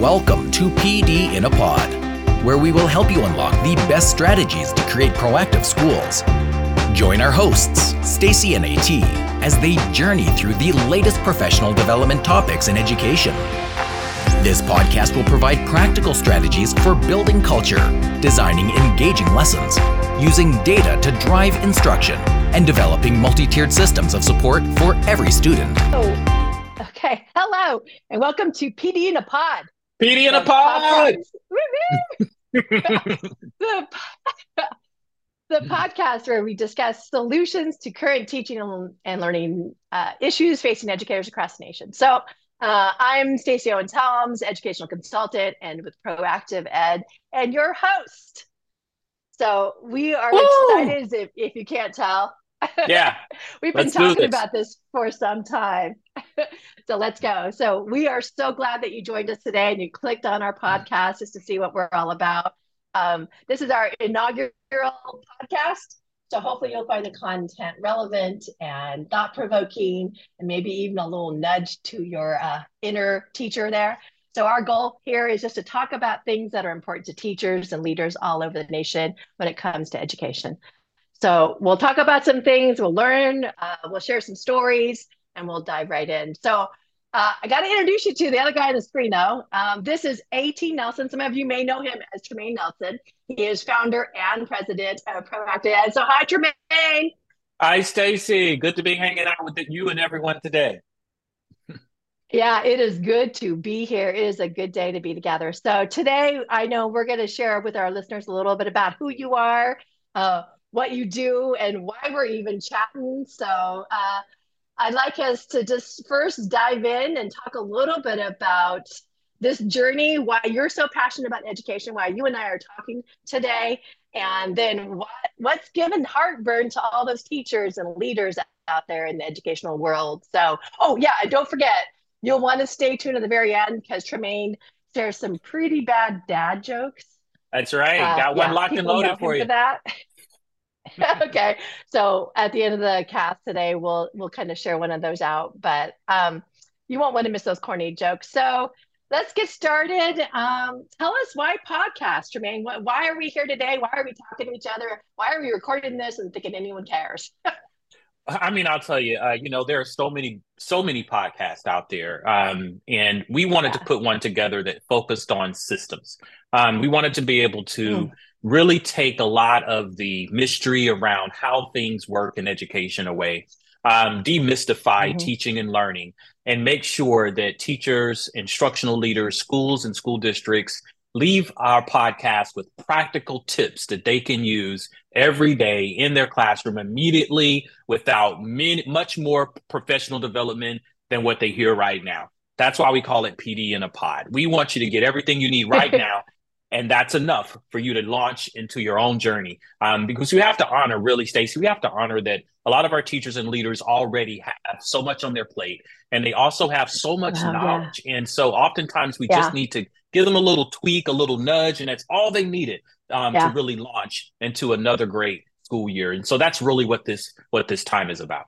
Welcome to PD in a Pod, where we will help you unlock the best strategies to create proactive schools. Join our hosts, Stacy and AT, as they journey through the latest professional development topics in education. This podcast will provide practical strategies for building culture, designing engaging lessons, using data to drive instruction, and developing multi tiered systems of support for every student. Oh, okay. Hello, and welcome to PD in a Pod. PD in a Pod! the, the podcast where we discuss solutions to current teaching and learning uh, issues facing educators across the nation. So, uh, I'm Stacey Owens Helms, educational consultant and with Proactive Ed, and your host. So we are Woo! excited if, if you can't tell. Yeah. We've been talking about this for some time. so let's go. So we are so glad that you joined us today and you clicked on our podcast just to see what we're all about. Um, this is our inaugural podcast. So hopefully you'll find the content relevant and thought provoking, and maybe even a little nudge to your uh, inner teacher there. So our goal here is just to talk about things that are important to teachers and leaders all over the nation when it comes to education. So we'll talk about some things, we'll learn, uh, we'll share some stories, and we'll dive right in. So uh, I got to introduce you to the other guy on the screen, though. Um, this is A.T. Nelson. Some of you may know him as Tremaine Nelson. He is founder and president of Proactive Ed. So, hi, Tremaine. Hi, Stacy. Good to be hanging out with you and everyone today. Yeah, it is good to be here. It is a good day to be together. So, today, I know we're going to share with our listeners a little bit about who you are, uh, what you do, and why we're even chatting. So, uh, I'd like us to just first dive in and talk a little bit about this journey, why you're so passionate about education, why you and I are talking today, and then what what's given heartburn to all those teachers and leaders out there in the educational world. So, oh yeah, and don't forget, you'll want to stay tuned at the very end because Tremaine shares some pretty bad dad jokes. That's right. Uh, Got one yeah, locked and loaded for you. For that. okay. So at the end of the cast today, we'll we'll kind of share one of those out, but um, you won't want to miss those corny jokes. So let's get started. Um, tell us why podcast, Tremaine. Why are we here today? Why are we talking to each other? Why are we recording this and thinking anyone cares? I mean, I'll tell you, uh, you know, there are so many, so many podcasts out there. Um, and we wanted yeah. to put one together that focused on systems. Um, we wanted to be able to mm really take a lot of the mystery around how things work in education away, um, demystify mm-hmm. teaching and learning, and make sure that teachers, instructional leaders, schools, and school districts leave our podcast with practical tips that they can use every day in their classroom immediately without many, much more professional development than what they hear right now. That's why we call it PD in a pod. We want you to get everything you need right now and that's enough for you to launch into your own journey um, because we have to honor really stacy we have to honor that a lot of our teachers and leaders already have so much on their plate and they also have so much oh, knowledge yeah. and so oftentimes we yeah. just need to give them a little tweak a little nudge and that's all they needed um, yeah. to really launch into another great school year and so that's really what this what this time is about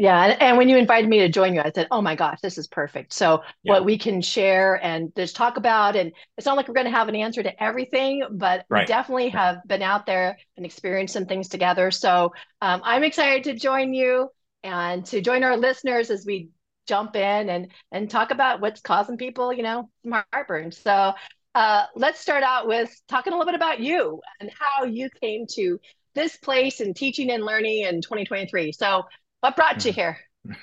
yeah, and when you invited me to join you, I said, "Oh my gosh, this is perfect." So yeah. what we can share and just talk about, and it's not like we're going to have an answer to everything, but right. we definitely have been out there and experienced some things together. So um, I'm excited to join you and to join our listeners as we jump in and and talk about what's causing people, you know, some heartburn. So uh, let's start out with talking a little bit about you and how you came to this place in teaching and learning in 2023. So what brought you here?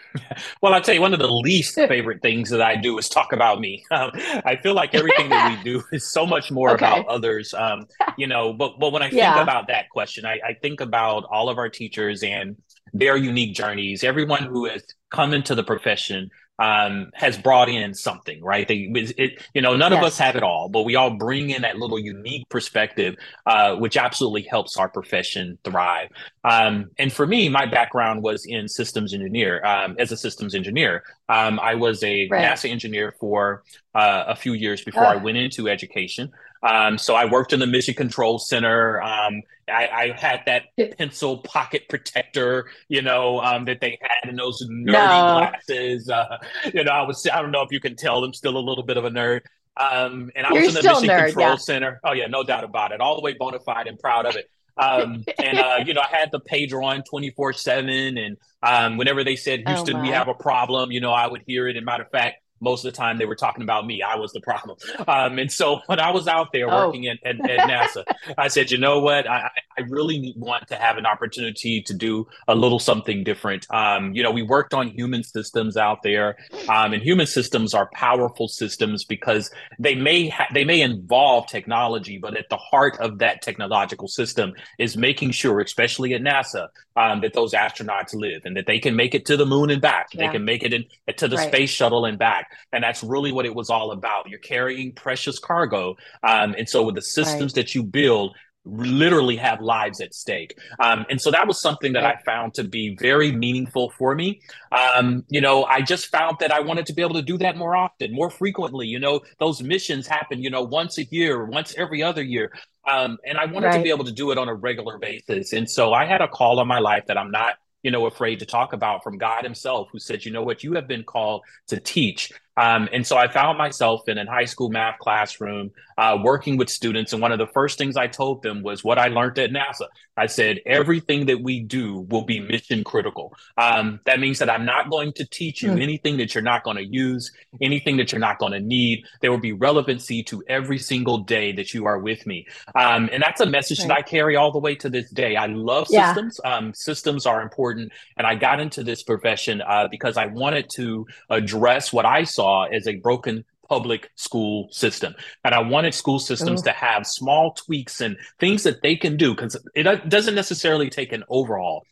Well, I'll tell you, one of the least favorite things that I do is talk about me. Um, I feel like everything that we do is so much more okay. about others, um, you know. But but when I think yeah. about that question, I, I think about all of our teachers and their unique journeys. Everyone who has come into the profession um, has brought in something, right? They, it, you know, none yes. of us have it all, but we all bring in that little unique perspective, uh, which absolutely helps our profession thrive. Um, and for me, my background was in systems engineer, um, as a systems engineer. Um, I was a right. NASA engineer for uh, a few years before oh. I went into education. Um, so I worked in the Mission Control Center. Um, I, I, had that pencil pocket protector, you know, um, that they had in those nerdy no. glasses. Uh, you know, I was, I don't know if you can tell, I'm still a little bit of a nerd. Um, and I You're was in the Mission nerd, Control yeah. Center. Oh yeah, no doubt about it. All the way bona fide and proud of it. Um, and uh, you know, I had the pager on twenty four seven, and um, whenever they said oh, Houston, oh we have a problem, you know, I would hear it. And matter of fact, most of the time they were talking about me. I was the problem. Um, and so when I was out there oh. working at, at, at NASA, I said, you know what? I, I really want to have an opportunity to do a little something different. Um, you know, we worked on human systems out there, um, and human systems are powerful systems because they may ha- they may involve technology, but at the heart of that technological system is making sure, especially at NASA, um, that those astronauts live and that they can make it to the moon and back. Yeah. They can make it in, to the right. space shuttle and back. And that's really what it was all about. You're carrying precious cargo. Um, and so with the systems right. that you build, literally have lives at stake. Um, and so that was something that I found to be very meaningful for me. Um, you know, I just found that I wanted to be able to do that more often, more frequently. You know, those missions happen, you know, once a year, once every other year. Um, and I wanted right. to be able to do it on a regular basis. And so I had a call on my life that I'm not you know, afraid to talk about from God Himself, who said, you know what, you have been called to teach. Um, and so I found myself in a high school math classroom uh, working with students. And one of the first things I told them was what I learned at NASA. I said, everything that we do will be mission critical. Um, that means that I'm not going to teach you mm. anything that you're not going to use, anything that you're not going to need. There will be relevancy to every single day that you are with me. Um, and that's a message right. that I carry all the way to this day. I love yeah. systems. Um, systems are important. And I got into this profession uh, because I wanted to address what I saw saw as a broken public school system. And I wanted school systems to have small tweaks and things that they can do because it doesn't necessarily take an overhaul.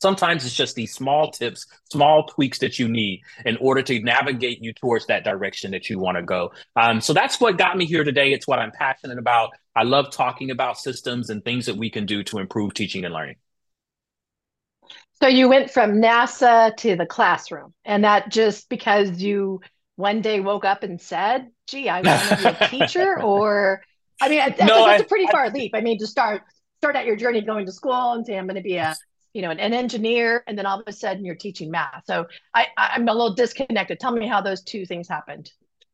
Sometimes it's just these small tips, small tweaks that you need in order to navigate you towards that direction that you want to go. Um, so that's what got me here today. It's what I'm passionate about. I love talking about systems and things that we can do to improve teaching and learning. So you went from NASA to the classroom, and that just because you one day woke up and said, "Gee, I want to be a teacher," or I mean, that's, no, that's I, a pretty far I, leap. I mean, to start start out your journey going to school and say, "I'm going to be a you know an, an, engineer," and then all of a sudden you're teaching math. So I, I'm a little disconnected. Tell me how those two things happened.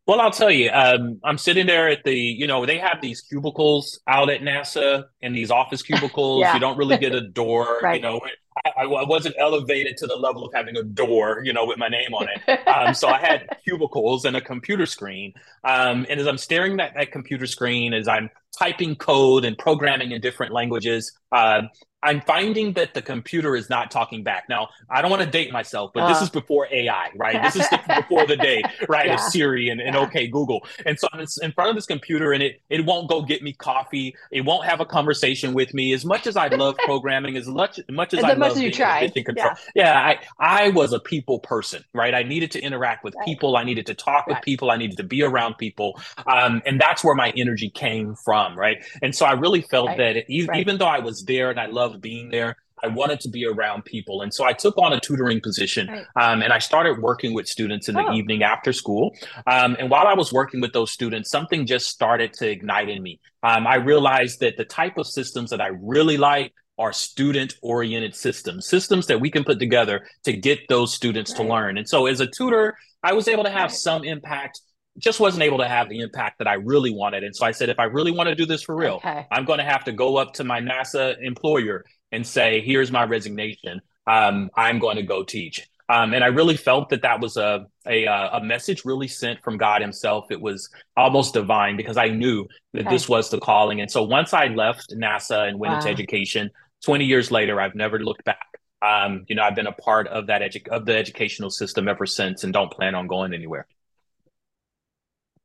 Well, I'll tell you. Um, I'm sitting there at the, you know, they have these cubicles out at NASA and these office cubicles. yeah. You don't really get a door. right. You know, I, I, wasn't elevated to the level of having a door, you know, with my name on it. Um, so I had cubicles and a computer screen. Um, and as I'm staring at that computer screen, as I'm typing code and programming in different languages, uh, I'm finding that the computer is not talking back. Now, I don't want to date myself, but uh. this is before AI, right? This is the, before the day, right? Yeah. Of Siri and, and yeah. OK Google. And so I'm in front of this computer and it it won't go get me coffee. It won't have a conversation with me. As much as I love programming, as much as much as, as I much love as you try. control. Yeah. yeah, I I was a people person, right? I needed to interact with right. people. I needed to talk right. with people. I needed to be around people. Um, and that's where my energy came from, right? And so I really felt right. that it, even though I was there and I loved loved being there. I wanted to be around people. And so I took on a tutoring position right. um, and I started working with students in the oh. evening after school. Um, and while I was working with those students, something just started to ignite in me. Um, I realized that the type of systems that I really like are student oriented systems, systems that we can put together to get those students right. to learn. And so as a tutor, I was able to have right. some impact just wasn't able to have the impact that I really wanted. And so I said, if I really want to do this for real, okay. I'm going to have to go up to my NASA employer and say, here's my resignation. Um, I'm going to go teach. Um, and I really felt that that was a, a, uh, a message really sent from God Himself. It was almost divine because I knew that okay. this was the calling. And so once I left NASA and went wow. into education, 20 years later, I've never looked back. Um, you know, I've been a part of that edu- of the educational system ever since, and don't plan on going anywhere.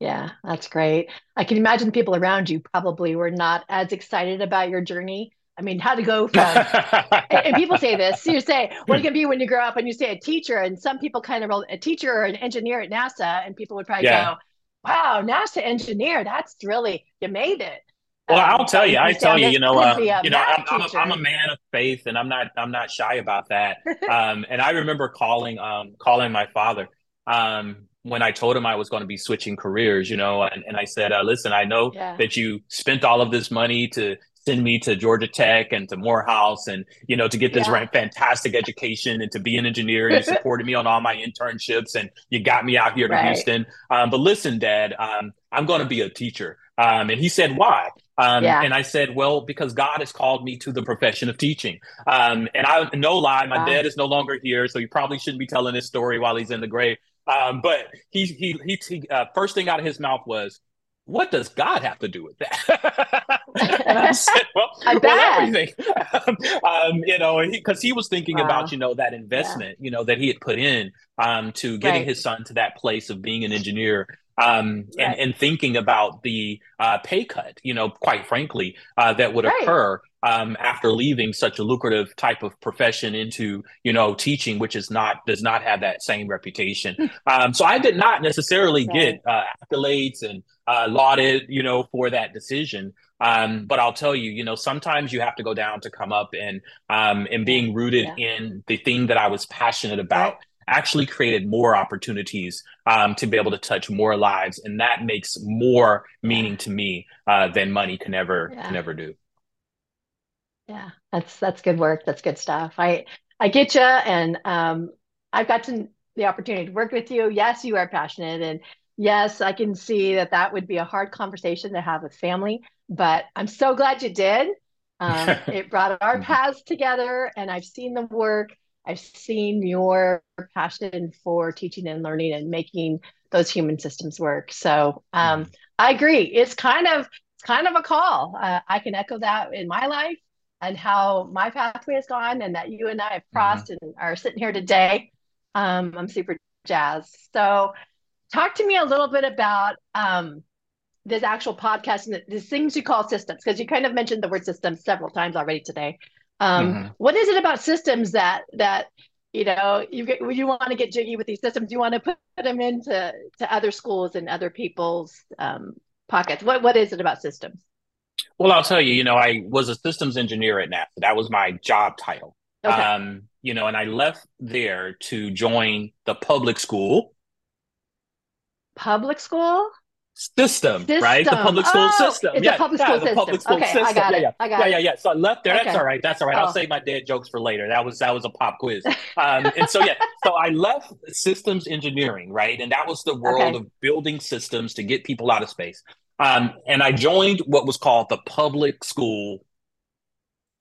Yeah, that's great. I can imagine people around you probably were not as excited about your journey. I mean, how to go from, and, and, people say this, you say, what are you going to be when you grow up? And you say a teacher, and some people kind of, a teacher or an engineer at NASA, and people would probably yeah. go, wow, NASA engineer, that's really, you made it. Well, um, I'll tell you, I tell you, you know, uh, you know, I'm, I'm, a, I'm, a man of faith, and I'm not, I'm not shy about that. um, and I remember calling, um, calling my father um, when I told him I was going to be switching careers, you know, and, and I said, uh, listen, I know yeah. that you spent all of this money to send me to Georgia Tech and to Morehouse and, you know, to get this yeah. fantastic education and to be an engineer. You supported me on all my internships and you got me out here to right. Houston. Um, but listen, dad, um, I'm going to be a teacher. Um, and he said, why? Um, yeah. And I said, well, because God has called me to the profession of teaching. Um, and I, no lie, my wow. dad is no longer here. So you probably shouldn't be telling this story while he's in the grave. Um, but he, he, he, he uh, first thing out of his mouth was, what does God have to do with that? and I said, well, I well everything. um, you know, because he, he, was thinking wow. about, you know, that investment, yeah. you know, that he had put in um, to getting right. his son to that place of being an engineer um, right. and, and thinking about the uh, pay cut, you know, quite frankly, uh, that would right. occur um, after leaving such a lucrative type of profession into, you know, teaching, which is not does not have that same reputation. Hmm. um, so I did not necessarily right. get uh, accolades and uh, lauded, you know, for that decision. Um, but I'll tell you, you know, sometimes you have to go down to come up, and um, and being rooted yeah. in the thing that I was passionate about actually created more opportunities um, to be able to touch more lives, and that makes more meaning to me uh, than money can ever yeah. can ever do. Yeah, that's that's good work. That's good stuff. I I get you, and um, I've got to, the opportunity to work with you. Yes, you are passionate, and yes, I can see that that would be a hard conversation to have with family. But I'm so glad you did. Um, it brought our paths together, and I've seen the work I've seen your passion for teaching and learning and making those human systems work. So um, mm-hmm. I agree. It's kind of it's kind of a call. Uh, I can echo that in my life and how my pathway has gone, and that you and I have mm-hmm. crossed mm-hmm. and are sitting here today. Um, I'm super jazzed. So, talk to me a little bit about um, this actual podcast and the, things you call systems, because you kind of mentioned the word systems several times already today. Um, mm-hmm. what is it about systems that that you know you get, you want to get jiggy with these systems? You want to put, put them into to other schools and other people's um, pockets. What what is it about systems? Well, I'll tell you. You know, I was a systems engineer at NASA. That was my job title. Okay. Um, you know, and I left there to join the public school. Public school? system, system, right? The public school oh, system. It's yeah, a public school yeah, system. public school okay, system. I got yeah, it. Yeah, I got yeah, it. yeah, yeah. So I left there. Okay. That's all right. That's all right. Oh. I'll save my dead jokes for later. That was that was a pop quiz. Um, and so yeah, so I left systems engineering, right? And that was the world okay. of building systems to get people out of space. Um, and I joined what was called the public school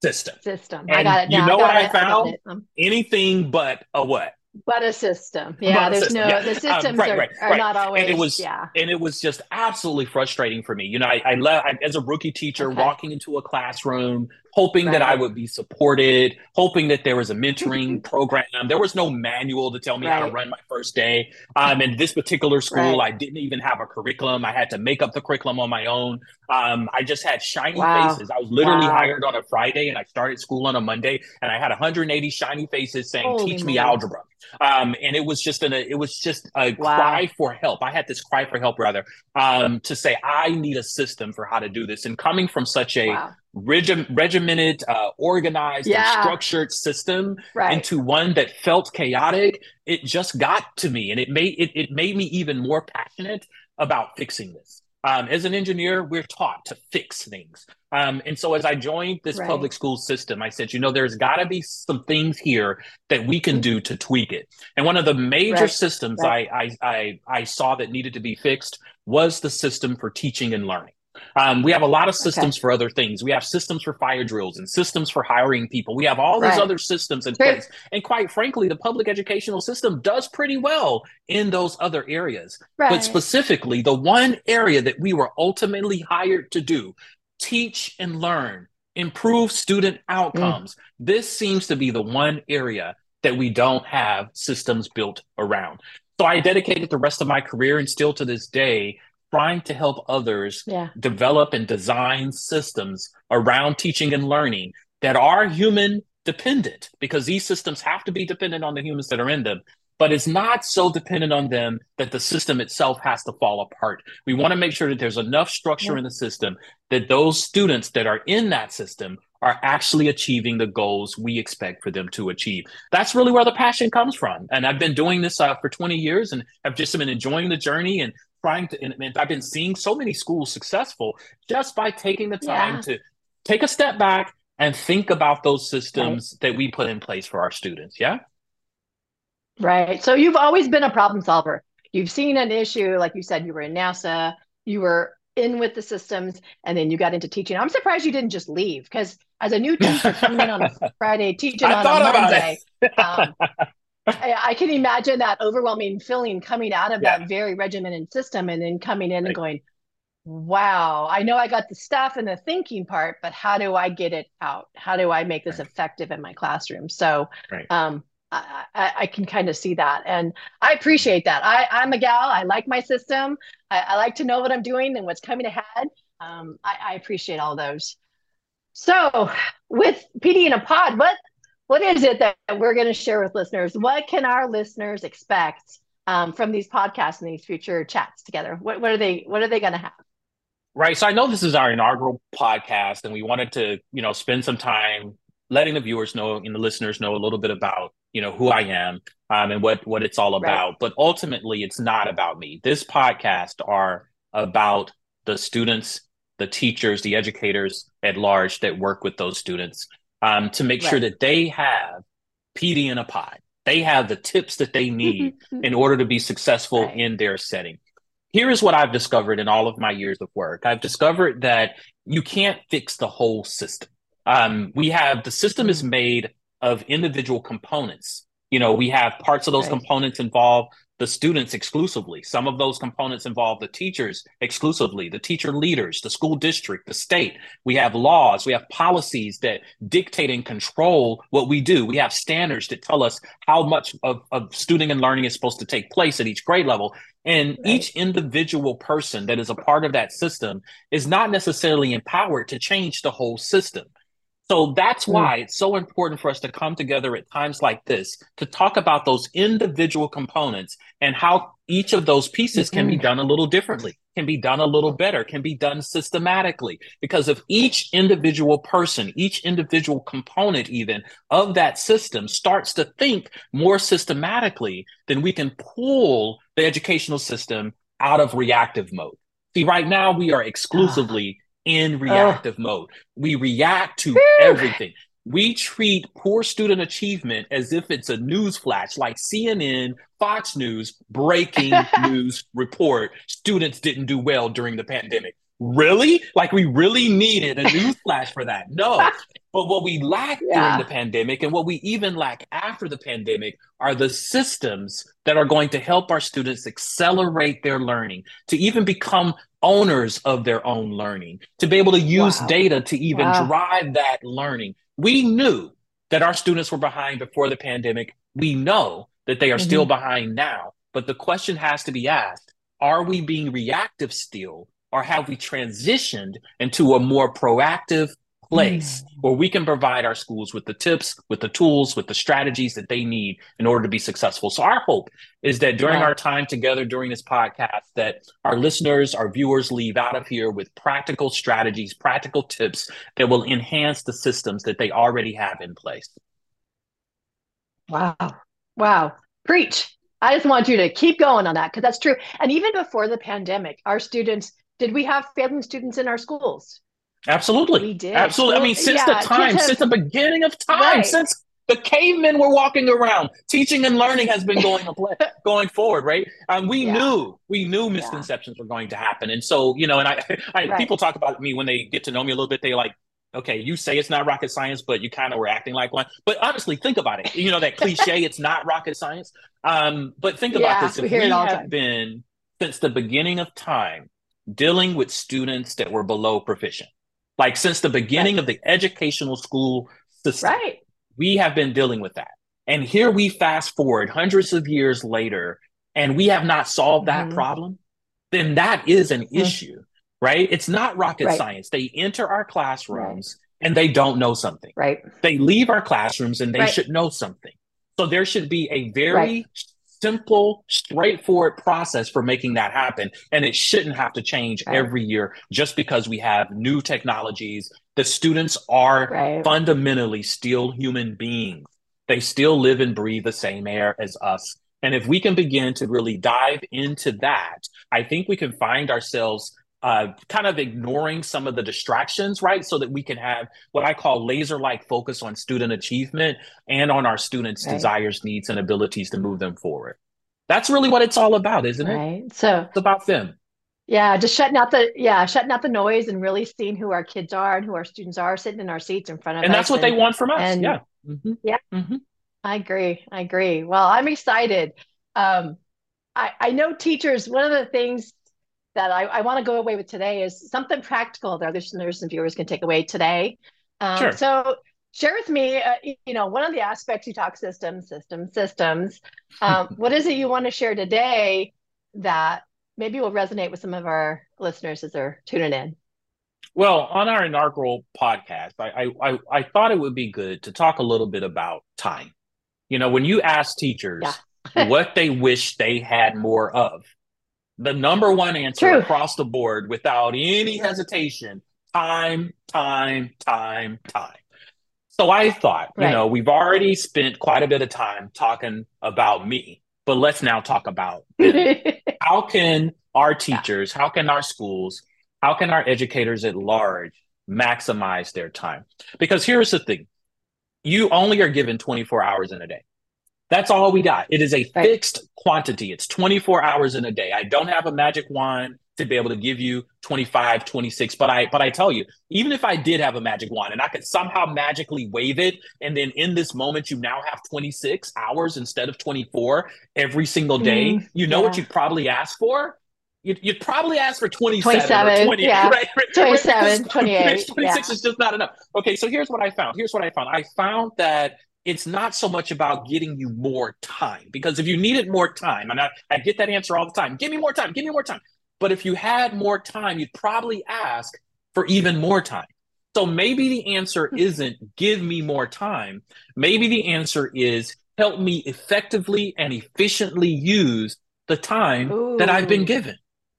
system. System. And I got it. Now. You know I what I found? I um, Anything but a what? but a system yeah there's system. no yeah. the um, systems um, right, are, right, are right. not always and it was yeah and it was just absolutely frustrating for me you know i, I left I, as a rookie teacher okay. walking into a classroom hoping right. that I would be supported, hoping that there was a mentoring program. There was no manual to tell me right. how to run my first day. Um, in this particular school, right. I didn't even have a curriculum. I had to make up the curriculum on my own. Um, I just had shiny wow. faces. I was literally wow. hired on a Friday and I started school on a Monday and I had 180 shiny faces saying, Holy teach me algebra. Um, and it was just an, it was just a wow. cry for help. I had this cry for help rather, um, to say, I need a system for how to do this. And coming from such a regi- regimented, uh, organized, yeah. and structured system right. into one that felt chaotic, it just got to me, and it made it, it made me even more passionate about fixing this. Um, as an engineer, we're taught to fix things. Um, and so as I joined this right. public school system, I said, you know, there's got to be some things here that we can do to tweak it. And one of the major right. systems right. I, I, I, I saw that needed to be fixed was the system for teaching and learning. Um, we have a lot of systems okay. for other things. We have systems for fire drills and systems for hiring people. We have all these right. other systems in place. And quite frankly, the public educational system does pretty well in those other areas. Right. But specifically, the one area that we were ultimately hired to do teach and learn, improve student outcomes. Mm. This seems to be the one area that we don't have systems built around. So I dedicated the rest of my career and still to this day trying to help others yeah. develop and design systems around teaching and learning that are human dependent because these systems have to be dependent on the humans that are in them but it's not so dependent on them that the system itself has to fall apart. We want to make sure that there's enough structure yeah. in the system that those students that are in that system are actually achieving the goals we expect for them to achieve. That's really where the passion comes from. And I've been doing this uh, for 20 years and I've just been enjoying the journey and trying to, and, I've been seeing so many schools successful just by taking the time yeah. to take a step back and think about those systems right. that we put in place for our students. Yeah. Right. So you've always been a problem solver. You've seen an issue, like you said, you were in NASA, you were in with the systems, and then you got into teaching. I'm surprised you didn't just leave because as a new teacher coming in on a Friday, teaching on a Monday, um, I, I, can imagine that overwhelming feeling coming out of yeah. that very regimented system and then coming in right. and going, wow, I know I got the stuff and the thinking part, but how do I get it out? How do I make this right. effective in my classroom? So, right. um, I, I, I, can kind of see that. And I appreciate that. I, I'm a gal. I like my system. I, I like to know what I'm doing and what's coming ahead. Um, I, I appreciate all those. So with PD in a pod, what what is it that we're going to share with listeners? What can our listeners expect um, from these podcasts and these future chats together? What, what are they What are they going to have? Right. So I know this is our inaugural podcast, and we wanted to, you know, spend some time letting the viewers know and the listeners know a little bit about, you know, who I am um, and what what it's all about. Right. But ultimately, it's not about me. This podcast are about the students, the teachers, the educators at large that work with those students um, to make right. sure that they have PD in a pod. They have the tips that they need in order to be successful right. in their setting. Here is what I've discovered in all of my years of work. I've discovered that you can't fix the whole system. Um, we have the system is mm. made of individual components. You know, we have parts of those right. components involve the students exclusively. Some of those components involve the teachers exclusively, the teacher leaders, the school district, the state. We have laws, we have policies that dictate and control what we do. We have standards that tell us how much of, of student and learning is supposed to take place at each grade level. And right. each individual person that is a part of that system is not necessarily empowered to change the whole system. So that's hmm. why it's so important for us to come together at times like this to talk about those individual components and how each of those pieces can be done a little differently, can be done a little better, can be done systematically. Because if each individual person, each individual component, even of that system starts to think more systematically, then we can pull the educational system out of reactive mode. See, right now we are exclusively in reactive mode. We react to everything. We treat poor student achievement as if it's a news flash, like CNN, Fox News, breaking news report. Students didn't do well during the pandemic. Really? Like we really needed a news flash for that? No. But what we lack yeah. during the pandemic and what we even lack after the pandemic are the systems that are going to help our students accelerate their learning, to even become owners of their own learning, to be able to use wow. data to even wow. drive that learning. We knew that our students were behind before the pandemic. We know that they are mm-hmm. still behind now. But the question has to be asked are we being reactive still, or have we transitioned into a more proactive, place mm. where we can provide our schools with the tips, with the tools, with the strategies that they need in order to be successful. So our hope is that during our time together during this podcast that our listeners, our viewers leave out of here with practical strategies, practical tips that will enhance the systems that they already have in place. Wow. Wow. Preach. I just want you to keep going on that because that's true. And even before the pandemic, our students, did we have failing students in our schools? Absolutely. We did. Absolutely. I mean, since yeah, the time, since the beginning of time, right. since the cavemen were walking around, teaching and learning has been going going forward, right? Um, we yeah. knew we knew misconceptions yeah. were going to happen, and so you know, and I, I right. people talk about me when they get to know me a little bit. They like, okay, you say it's not rocket science, but you kind of were acting like one. But honestly, think about it. You know that cliche, it's not rocket science. Um, but think about this: if we, we have time. been since the beginning of time dealing with students that were below proficient like since the beginning right. of the educational school system, right. we have been dealing with that. And here we fast forward hundreds of years later, and we have not solved that mm-hmm. problem. Then that is an mm-hmm. issue, right? It's not rocket right. science. They enter our classrooms and they don't know something. Right. They leave our classrooms and they should know something. So there should be a very simple, straightforward process for making that happen. And it shouldn't have to change right. every year just because we have new technologies. The students are right. fundamentally still human beings. They still live and breathe the same air as us. And if we can begin to really dive into that, I think we can find ourselves uh, kind of ignoring some of the distractions, right? So that we can have what I call laser like focus on student achievement and on our students' right. desires, needs, and abilities to move them forward. That's really what it's all about, isn't it? Right. So it's about them. Yeah, just shutting out the yeah, shutting out the noise and really seeing who our kids are and who our students are sitting in our seats in front of and us. And that's what and, they want from us. And, yeah. Mm-hmm. Yeah. Mm-hmm. I agree. I agree. Well, I'm excited. Um, I, I know teachers, one of the things that I, I want to go away with today is something practical that our listeners and viewers can take away today. Um, sure. So share with me, uh, you know, one of the aspects you talk systems, systems, systems. Um, what is it you want to share today that maybe will resonate with some of our listeners as they're tuning in? Well, on our inaugural podcast, I, I, I thought it would be good to talk a little bit about time. You know, when you ask teachers yeah. what they wish they had more of, the number one answer True. across the board without any hesitation time, time, time, time. So I thought, right. you know, we've already spent quite a bit of time talking about me, but let's now talk about how can our teachers, how can our schools, how can our educators at large maximize their time? Because here's the thing you only are given 24 hours in a day. That's all we got. It is a right. fixed quantity. It's 24 hours in a day. I don't have a magic wand to be able to give you 25, 26, but I but I tell you, even if I did have a magic wand and I could somehow magically wave it and then in this moment you now have 26 hours instead of 24 every single day, mm, you know yeah. what you'd probably ask for? You'd, you'd, probably ask for 27, 27 or 20, yeah. right? 27, 28. 26 yeah. is just not enough. Okay, so here's what I found. Here's what I found. I found that it's not so much about getting you more time because if you needed more time, and I, I get that answer all the time give me more time, give me more time. But if you had more time, you'd probably ask for even more time. So maybe the answer hmm. isn't give me more time. Maybe the answer is help me effectively and efficiently use the time Ooh. that I've been given,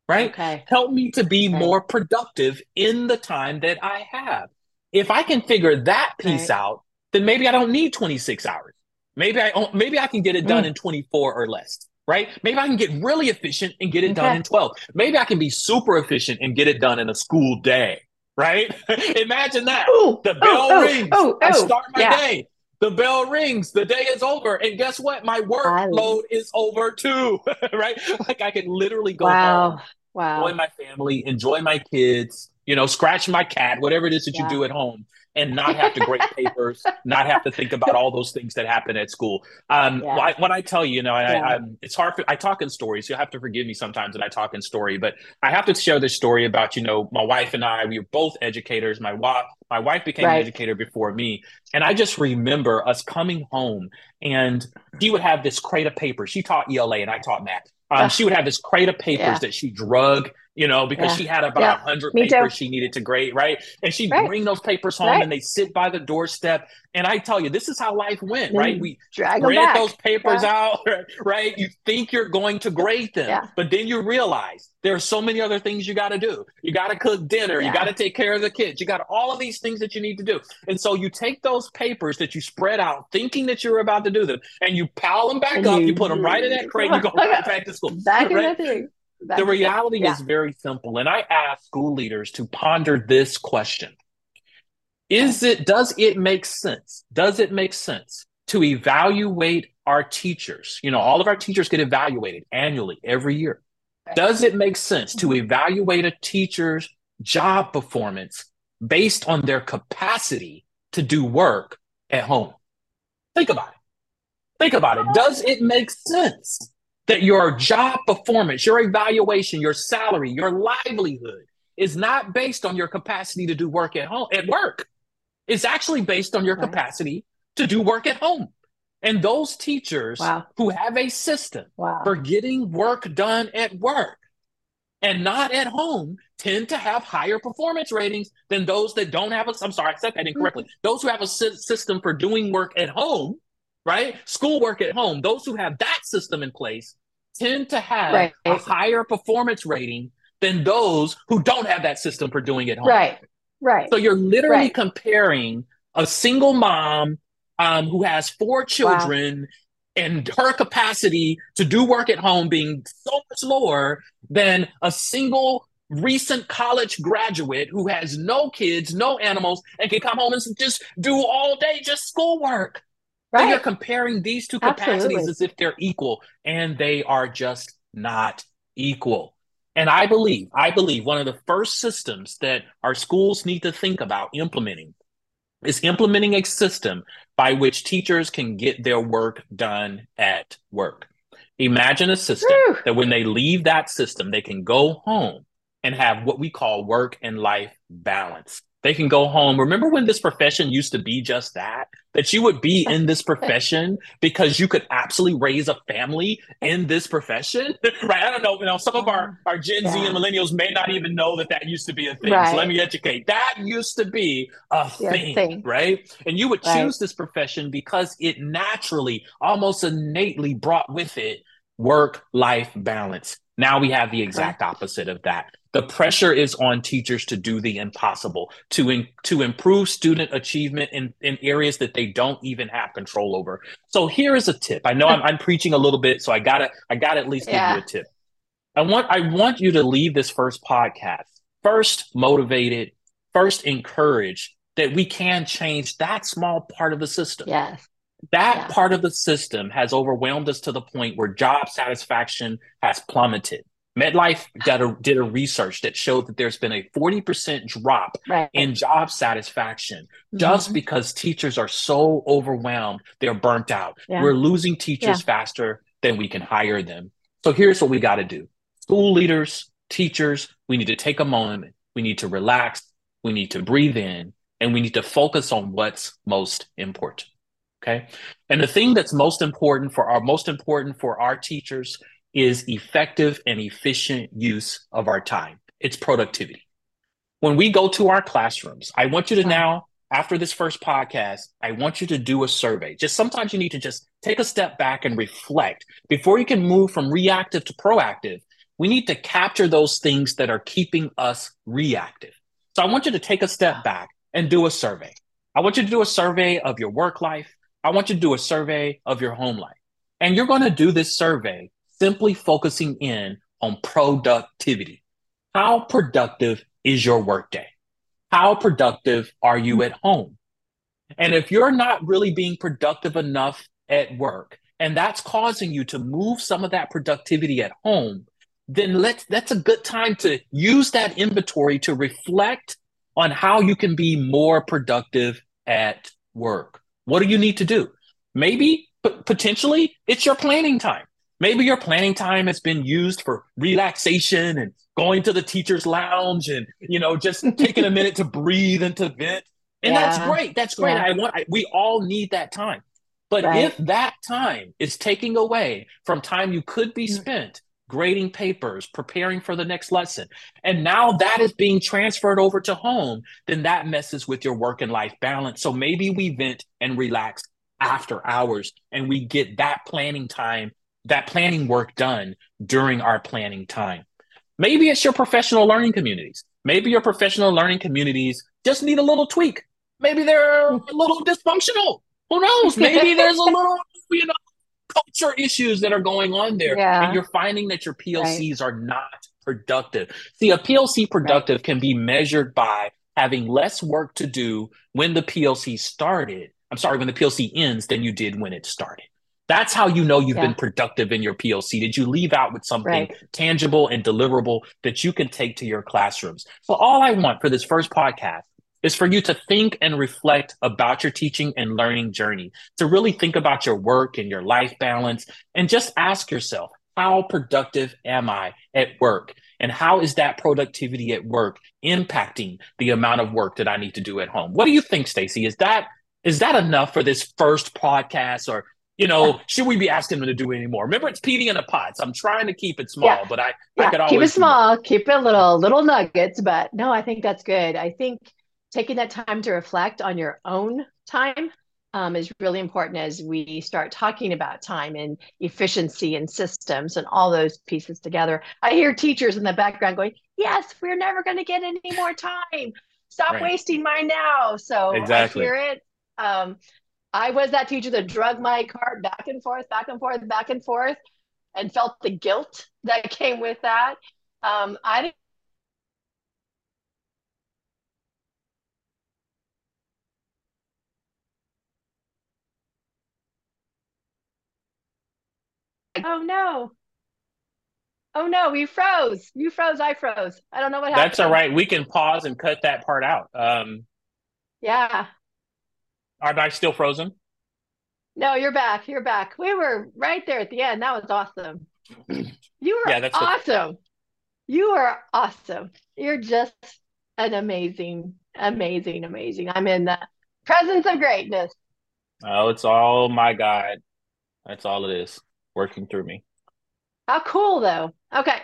right? Okay. Help me to be okay. more productive in the time that I have. If I can figure that piece out, then maybe I don't need 26 hours. Maybe I maybe I can get it done mm. in 24 or less, right? Maybe I can get really efficient and get it okay. done in 12. Maybe I can be super efficient and get it done in a school day, right? Imagine that. Ooh, the bell ooh, rings. Ooh, I start my yeah. day. The bell rings. The day is over. And guess what? My workload is over too, right? Like I can literally go wow. home, wow. enjoy my family, enjoy my kids, you know, scratch my cat, whatever it is that yeah. you do at home and not have to grade papers, not have to think about all those things that happen at school. Um, yeah. I, when I tell you, you know, I, yeah. I, it's hard. For, I talk in stories. You'll have to forgive me sometimes that I talk in story, but I have to share this story about, you know, my wife and I. We were both educators. My wife, my wife became right. an educator before me, and I just remember us coming home, and she would have this crate of paper. She taught ELA, and I taught math. Um, she would have this crate of papers yeah. that she drug you know, because yeah. she had about a yeah. hundred papers she needed to grade, right? And she'd right. bring those papers home right. and they sit by the doorstep. And I tell you, this is how life went, right? We Drag those papers yeah. out, right? You think you're going to grade them, but then you realize there are so many other things you got to do. You got to cook dinner, you got to take care of the kids, you got all of these things that you need to do. And so you take those papers that you spread out, thinking that you're about to do them, and you pile them back and up, you, you, put them right in that crate, you go right back to school. Back right? in that thing the reality yeah. is very simple. And I ask school leaders to ponder this question. Is it, does it make sense? Does it make sense to evaluate our teachers? You know, all of our teachers get evaluated annually every year. Does it make sense to mm-hmm. evaluate a teacher's job performance based on their capacity to do work at home? Think about it. Think about it. Does it make sense? That your job performance, your evaluation, your salary, your livelihood is not based on your capacity to do work at home at work. It's actually based on your right. capacity to do work at home. And those teachers wow. who have a system wow. for getting work done at work and not at home tend to have higher performance ratings than those that don't have a. I'm sorry, I said that incorrectly. Mm-hmm. Those who have a system for doing work at home right? Schoolwork at home. Those who have that system in place tend to have Right. a higher performance rating than those who don't have that system for doing it home. Right. Right. So you're literally Right. comparing a single mom um, who has four children and her capacity to do work at home being so much lower than a single recent college graduate who has no kids, no animals, and can come home and just do all day just schoolwork. So you're comparing these two capacities Absolutely. as if they're equal, and they are just not equal. And I believe, I believe one of the first systems that our schools need to think about implementing is implementing a system by which teachers can get their work done at work. Imagine a system Whew. that when they leave that system, they can go home and have what we call work and life balance. They can go home. Remember when this profession used to be just that? That you would be in this profession because you could absolutely raise a family in this profession, right? I don't know. You know, some of our our Gen Z and millennials may not even know that that used to be a thing. Right. So let me educate. That used to be a Yeah, thing, thing. right? And you would Right. choose this profession because it naturally, almost innately, brought with it work life balance. Now we have the exact opposite of that. The pressure is on teachers to do the impossible, to in, to improve student achievement in, in areas that they don't even have control over. So here is a tip. I know I'm, I'm preaching a little bit, so I gotta I gotta at least give you a tip. I want I want you to leave this first podcast first motivated, first encouraged that we can change that small part of the system Yes. that Yeah. part of the system has overwhelmed us to the point where job satisfaction has plummeted. MetLife did a, did a research that showed that there's been a 40% drop Right. in job satisfaction just Mhm. because teachers are so overwhelmed, they're burnt out. Yeah. We're losing teachers faster than we can hire them. So here's what we got to do school leaders, teachers, we need to take a moment. We need to relax. We need to breathe in and we need to focus on what's most important. Okay. And the thing that's most important for our most important for our teachers is effective and efficient use of our time. It's productivity. When we go to our classrooms, I want you to now, after this first podcast, I want you to do a survey. Just sometimes you need to just take a step back and reflect before you can move from reactive to proactive. We need to capture those things that are keeping us reactive. So I want you to take a step back and do a survey. I want you to do a survey of your work life. I want you to do a survey of your home life. And you're going to do this survey simply focusing in on productivity. How productive is your workday? How productive are you at home? And if you're not really being productive enough at work, and that's causing you to move some of that productivity at home, then let's that's a good time to use that inventory to reflect on how you can be more productive at work. What do you need to do? Maybe p- potentially it's your planning time. Maybe your planning time has been used for relaxation and going to the teacher's lounge and you know just taking a minute to breathe and to vent. And that's great. That's great. Yeah. I want I, we all need that time. But Right. if that time is taking away from time you could be Mm. spent grading papers, preparing for the next lesson, and now that is being transferred over to home, then that messes with your work and life balance. So maybe we vent and relax after hours and we get that planning time, that planning work done during our planning time. Maybe it's your professional learning communities. Maybe your professional learning communities just need a little tweak. Maybe they're a little dysfunctional. Who knows? Maybe there's a little, you know, culture issues that are going on there. Yeah. And you're finding that your PLCs are not productive. See, a PLC productive can be measured by having less work to do when the PLC started. I'm sorry, when the PLC ends than you did when it started. That's how you know you've Yeah. been productive in your PLC. Did you leave out with something Right. tangible and deliverable that you can take to your classrooms? So, all I want for this first podcast is for you to think and reflect about your teaching and learning journey, to really think about your work and your life balance, and just ask yourself, how productive am I at work? And how is that productivity at work impacting the amount of work that I need to do at home? What do you think, Stacy? Is that is that enough for this first podcast or you know, should we be asking them to do any more? Remember, it's PD in a pod. So I'm trying to keep it small, Yeah. but I, I Yeah, could keep it small, keep it little, little nuggets. But no, I think that's good. I think taking that time to reflect on your own time um, is really important as we start talking about time and efficiency and systems and all those pieces together. I hear teachers in the background going, Yes, we're never going to get any more time. Stop right. wasting mine now. So exactly. I hear it. Um, I was that teacher that drug my cart back and forth, back and forth, back and forth, and felt the guilt that came with that. Um, I oh no. Oh no, we froze. You froze, I froze. I don't know what happened. That's all right. We can pause and cut that part out. Um, yeah. Are I still frozen? No, you're back. You're back. We were right there at the end. That was awesome. You were yeah, that's awesome. You are awesome. You're just an amazing, amazing, amazing. I'm in the presence of greatness. Oh, it's all my God. That's all it is working through me. How cool, though. Okay.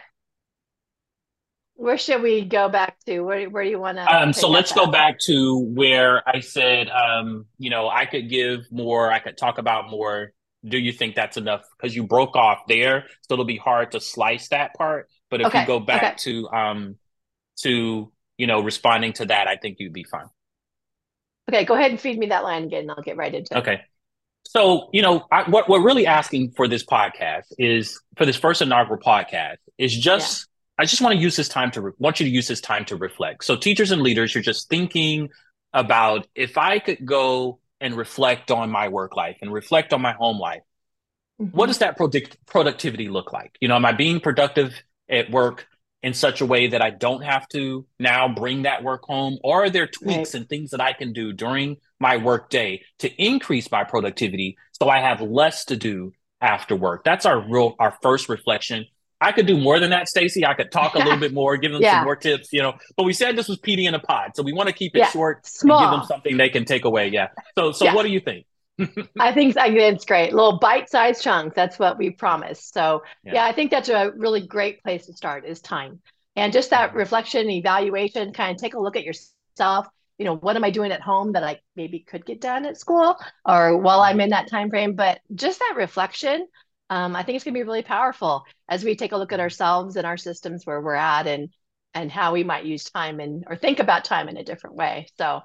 Where should we go back to? Where, where do you want to? Um, so let's go back to where I said, um, you know, I could give more, I could talk about more. Do you think that's enough? Because you broke off there, so it'll be hard to slice that part. But if okay. you go back okay. to, um, to you know, responding to that, I think you'd be fine. Okay, go ahead and feed me that line again, and I'll get right into it. Okay. So, you know, I, what we're really asking for this podcast is for this first inaugural podcast is just. I just want to use this time to, re- want you to use this time to reflect. So, teachers and leaders, you're just thinking about if I could go and reflect on my work life and reflect on my home life, mm-hmm. what does that product- productivity look like? You know, am I being productive at work? in such a way that I don't have to now bring that work home? Or are there tweaks right. and things that I can do during my work day to increase my productivity so I have less to do after work? That's our real our first reflection. I could do more than that, Stacy. I could talk a little bit more, give them yeah. some more tips, you know. But we said this was PD in a pod, so we want to keep it yeah. short Small. and give them something they can take away. Yeah. So, so yeah. what do you think? I think it's great. Little bite-sized chunks. That's what we promised. So yeah. yeah. I think that's a really great place to start is time. And just that mm-hmm. reflection, evaluation, kind of take a look at yourself. You know, what am I doing at home that I maybe could get done at school or while I'm in that time frame? But just that reflection, um, I think it's going to be really powerful as we take a look at ourselves and our systems where we're at and and how we might use time and or think about time in a different way. So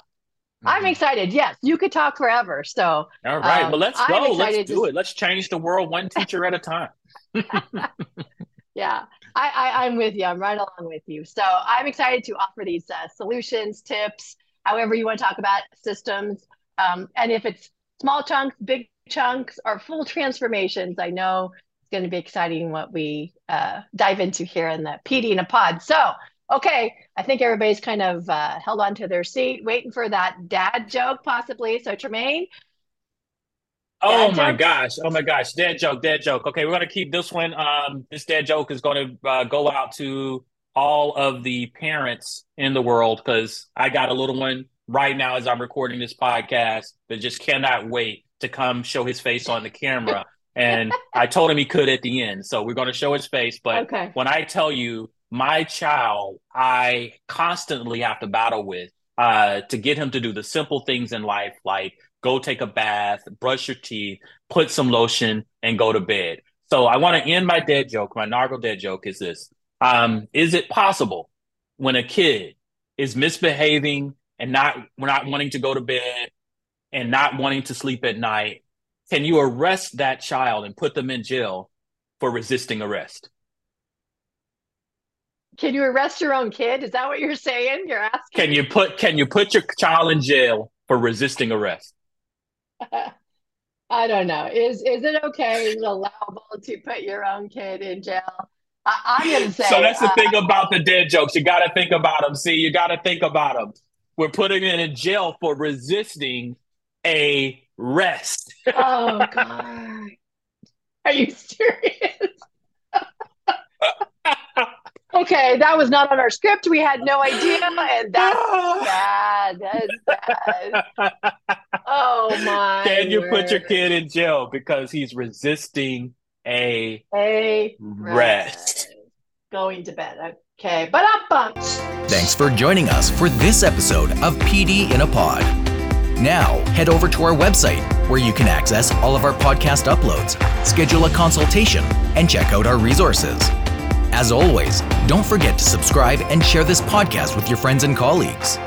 Mm-hmm. I'm excited. Yes, you could talk forever. So, all right, um, well, let's go. Let's do to... it. Let's change the world one teacher at a time. yeah, I, I, am with you. I'm right along with you. So, I'm excited to offer these uh, solutions, tips, however you want to talk about systems. Um, and if it's small chunks, big chunks, or full transformations, I know it's going to be exciting what we uh, dive into here in the PD in a pod. So, okay, I think everybody's kind of uh, held on to their seat, waiting for that dad joke, possibly. So, Tremaine. Oh my joke? gosh! Oh my gosh! Dad joke, dad joke. Okay, we're gonna keep this one. Um, this dad joke is going to uh, go out to all of the parents in the world because I got a little one right now as I'm recording this podcast that just cannot wait to come show his face on the camera. and I told him he could at the end, so we're going to show his face. But okay. when I tell you my child, I constantly have to battle with uh, to get him to do the simple things in life, like go take a bath, brush your teeth, put some lotion, and go to bed. So I want to end my dead joke. My nargle dead joke is this: um, Is it possible when a kid is misbehaving and not not wanting to go to bed and not wanting to sleep at night? Can you arrest that child and put them in jail for resisting arrest? Can you arrest your own kid? Is that what you're saying? You're asking. Can you put Can you put your child in jail for resisting arrest? I don't know. Is is it okay? Is it allowable to put your own kid in jail? I, am gonna say. So that's the uh, thing about the dead jokes. You got to think about them. See, you got to think about them. We're putting him in jail for resisting a rest. oh God! Are you serious? okay, that was not on our script. We had no idea, and that's bad. That's bad. Oh my! Can you word. put your kid in jail because he's resisting a a rest? Going to bed. Okay, but up bunch. Thanks for joining us for this episode of PD in a Pod. Now, head over to our website where you can access all of our podcast uploads, schedule a consultation, and check out our resources. As always, don't forget to subscribe and share this podcast with your friends and colleagues.